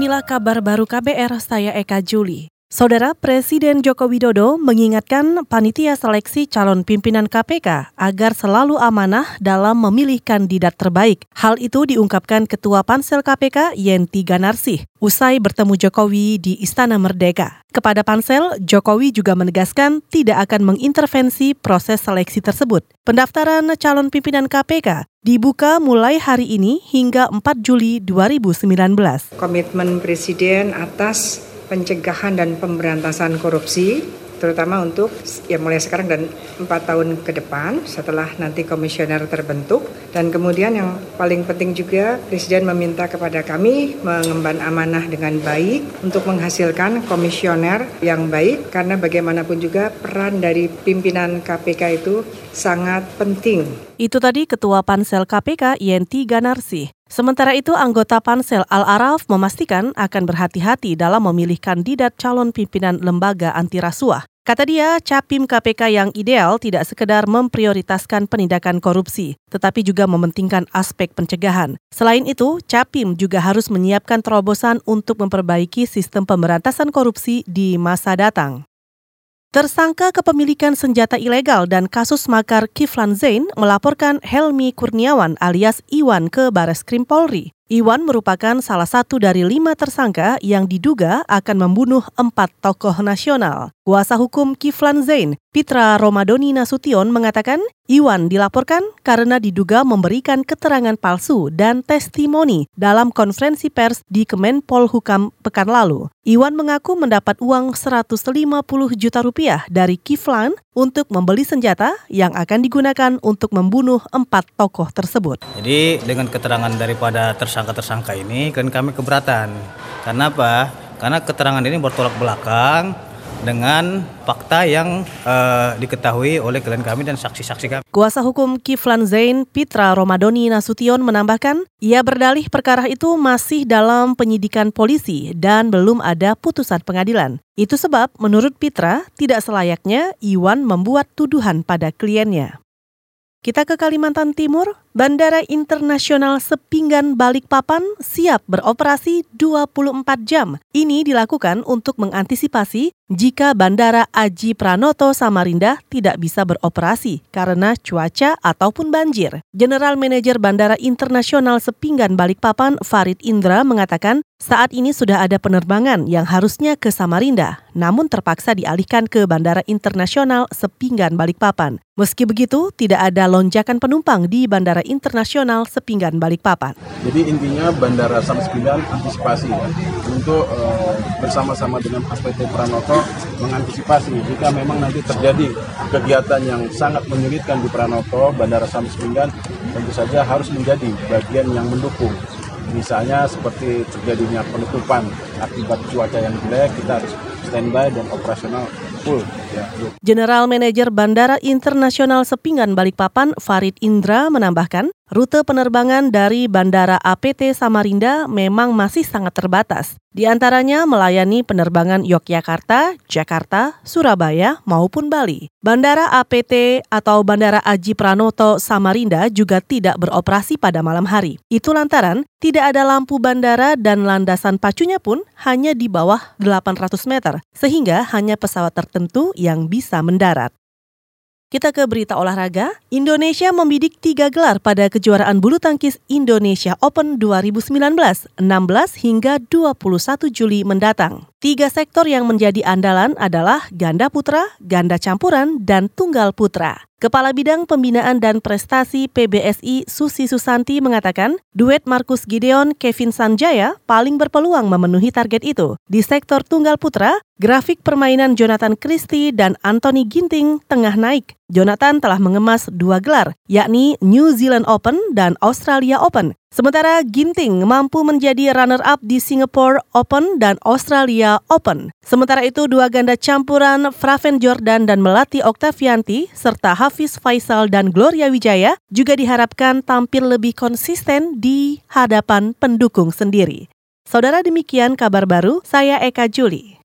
Inilah kabar baru KBR, saya Eka Juli. Saudara Presiden Joko Widodo mengingatkan panitia seleksi calon pimpinan KPK agar selalu amanah dalam memilih kandidat terbaik. Hal itu diungkapkan Ketua Pansel KPK Yenti Ganarsih usai bertemu Jokowi di Istana Merdeka. Kepada Pansel, Jokowi juga menegaskan tidak akan mengintervensi proses seleksi tersebut. Pendaftaran calon pimpinan KPK dibuka mulai hari ini hingga 4 Juli 2019. Komitmen Presiden atas pencegahan dan pemberantasan korupsi terutama untuk ya mulai sekarang dan empat tahun ke depan setelah nanti komisioner terbentuk. Dan kemudian yang paling penting juga Presiden meminta kepada kami mengemban amanah dengan baik untuk menghasilkan komisioner yang baik karena bagaimanapun juga peran dari pimpinan KPK itu sangat penting. Itu tadi Ketua Pansel KPK Yenti Ganarsi. Sementara itu, anggota Pansel Al-Araf memastikan akan berhati-hati dalam memilih kandidat calon pimpinan lembaga anti rasuah. Kata dia, capim KPK yang ideal tidak sekedar memprioritaskan penindakan korupsi, tetapi juga mementingkan aspek pencegahan. Selain itu, capim juga harus menyiapkan terobosan untuk memperbaiki sistem pemberantasan korupsi di masa datang. Tersangka kepemilikan senjata ilegal dan kasus makar Kiflan Zain melaporkan Helmi Kurniawan alias Iwan ke Bares Krim Polri. Iwan merupakan salah satu dari lima tersangka yang diduga akan membunuh empat tokoh nasional. Kuasa hukum Kiflan Zain, Pitra Romadoni Nasution mengatakan Iwan dilaporkan karena diduga memberikan keterangan palsu dan testimoni dalam konferensi pers di Kemenpol Hukam pekan lalu. Iwan mengaku mendapat uang 150 juta rupiah dari Kiflan untuk membeli senjata yang akan digunakan untuk membunuh empat tokoh tersebut. Jadi dengan keterangan daripada tersangka tersangka-tersangka ini kan kami keberatan. Karena apa? Karena keterangan ini bertolak belakang dengan fakta yang uh, diketahui oleh klien kami dan saksi-saksi kami. Kuasa hukum Kiflan Zain, Pitra Romadoni Nasution menambahkan, ia berdalih perkara itu masih dalam penyidikan polisi dan belum ada putusan pengadilan. Itu sebab menurut Pitra tidak selayaknya Iwan membuat tuduhan pada kliennya. Kita ke Kalimantan Timur, Bandara Internasional Sepinggan Balikpapan siap beroperasi 24 jam. Ini dilakukan untuk mengantisipasi jika Bandara Aji Pranoto Samarinda tidak bisa beroperasi karena cuaca ataupun banjir. General Manager Bandara Internasional Sepinggan Balikpapan Farid Indra mengatakan saat ini sudah ada penerbangan yang harusnya ke Samarinda, namun terpaksa dialihkan ke Bandara Internasional Sepinggan Balikpapan. Meski begitu, tidak ada lonjakan penumpang di Bandara Internasional Sepinggan Balikpapan. Jadi intinya Bandara Sam Sepinggan antisipasi untuk uh, bersama-sama dengan ASPT Pranoto mengantisipasi jika memang nanti terjadi kegiatan yang sangat menyulitkan di Pranoto, Bandara Sam Sepinggan tentu saja harus menjadi bagian yang mendukung misalnya seperti terjadinya penutupan akibat cuaca yang jelek kita harus standby dan operasional full. Ya. General Manager Bandara Internasional Sepinggan Balikpapan Farid Indra menambahkan, rute penerbangan dari Bandara APT Samarinda memang masih sangat terbatas. Di antaranya melayani penerbangan Yogyakarta, Jakarta, Surabaya, maupun Bali. Bandara APT atau Bandara Aji Pranoto Samarinda juga tidak beroperasi pada malam hari. Itu lantaran tidak ada lampu bandara dan landasan pacunya pun hanya di bawah 800 meter, sehingga hanya pesawat tertentu yang bisa mendarat. Kita ke berita olahraga. Indonesia membidik tiga gelar pada kejuaraan bulu tangkis Indonesia Open 2019, 16 hingga 21 Juli mendatang. Tiga sektor yang menjadi andalan adalah ganda putra, ganda campuran, dan tunggal putra. Kepala Bidang Pembinaan dan Prestasi PBSI Susi Susanti mengatakan, duet Markus Gideon Kevin Sanjaya paling berpeluang memenuhi target itu. Di sektor tunggal putra, grafik permainan Jonathan Christie dan Anthony Ginting tengah naik. Jonathan telah mengemas dua gelar, yakni New Zealand Open dan Australia Open. Sementara Ginting mampu menjadi runner-up di Singapore Open dan Australia Open. Sementara itu dua ganda campuran Fraven Jordan dan Melati Oktavianti serta Hafiz Faisal dan Gloria Wijaya juga diharapkan tampil lebih konsisten di hadapan pendukung sendiri. Saudara demikian kabar baru, saya Eka Juli.